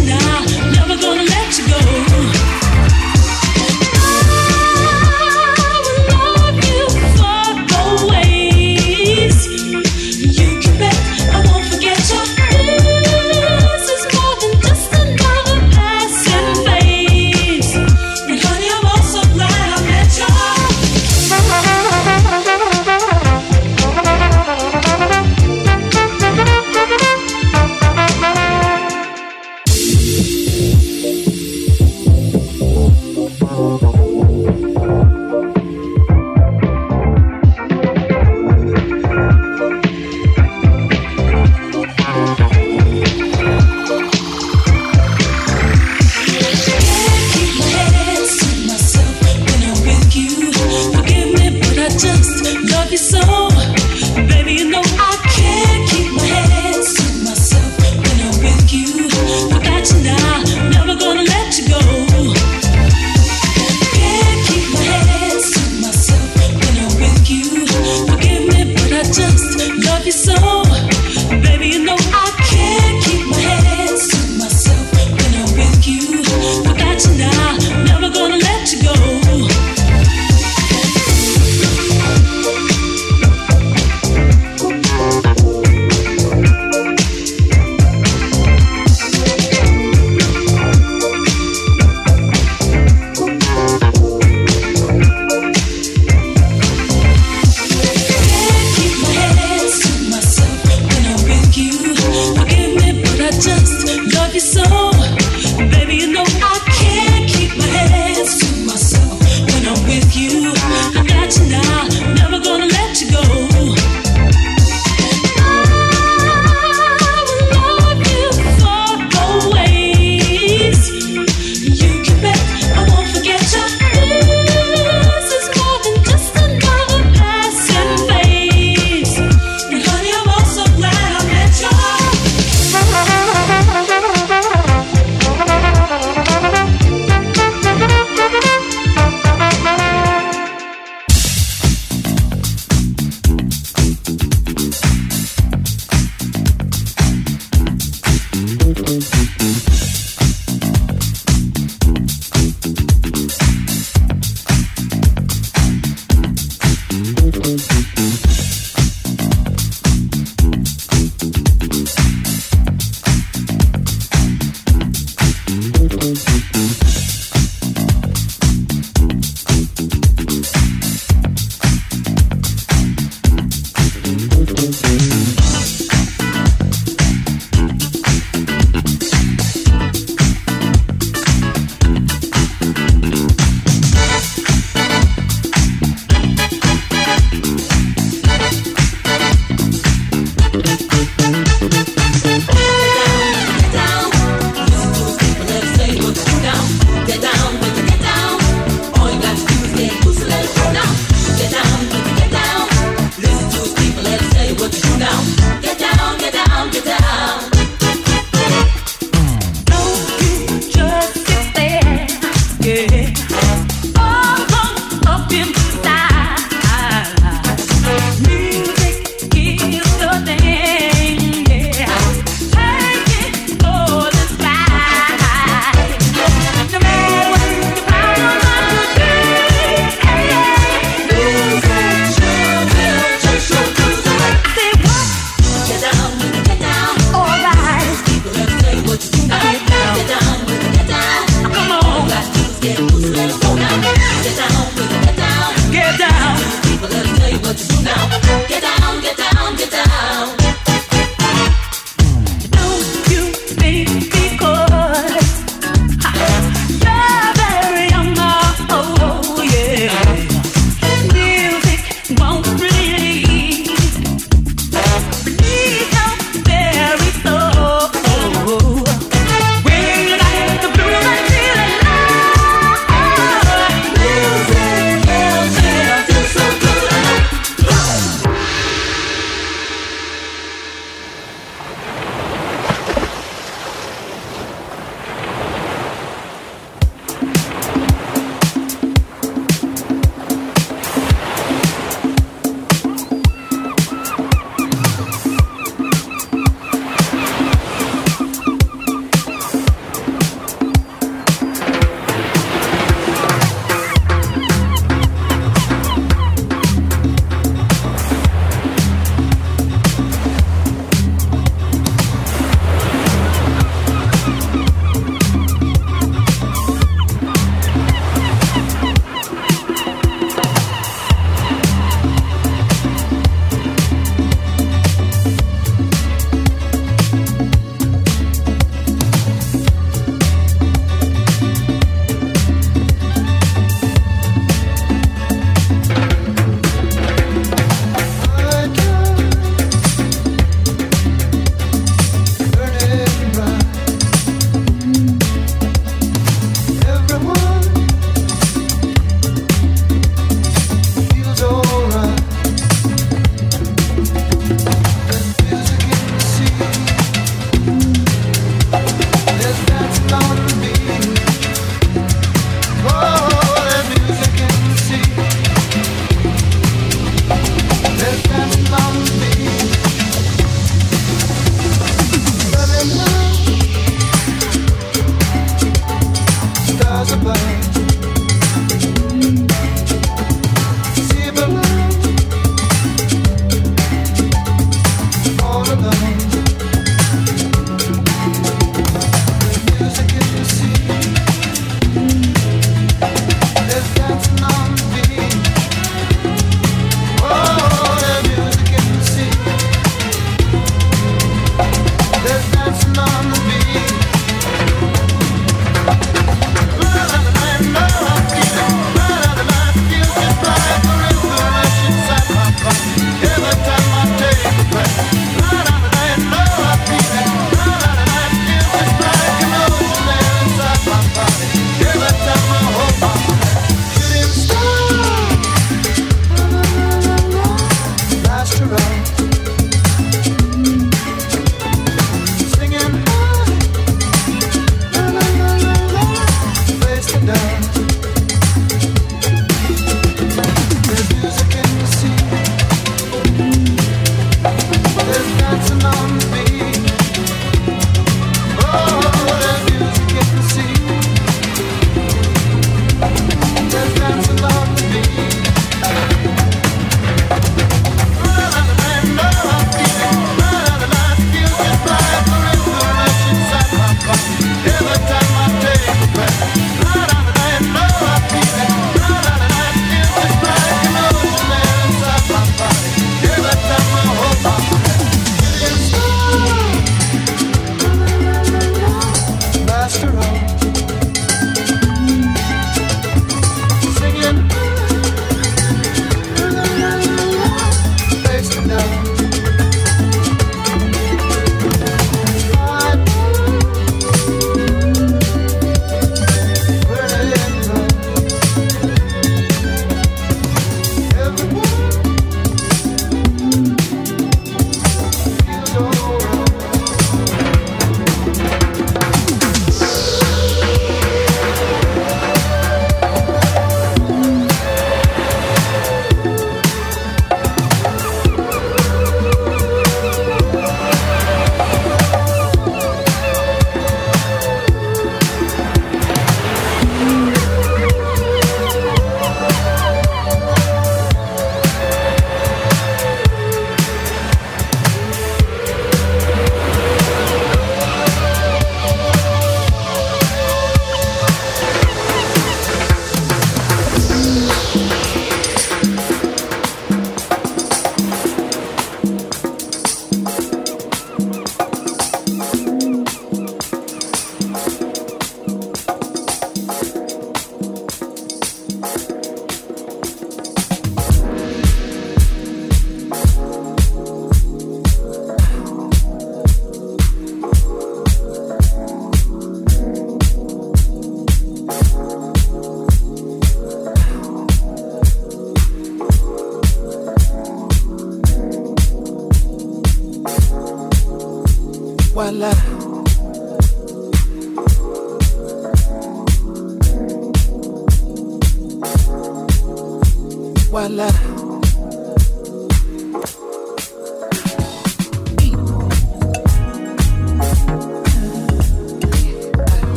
now.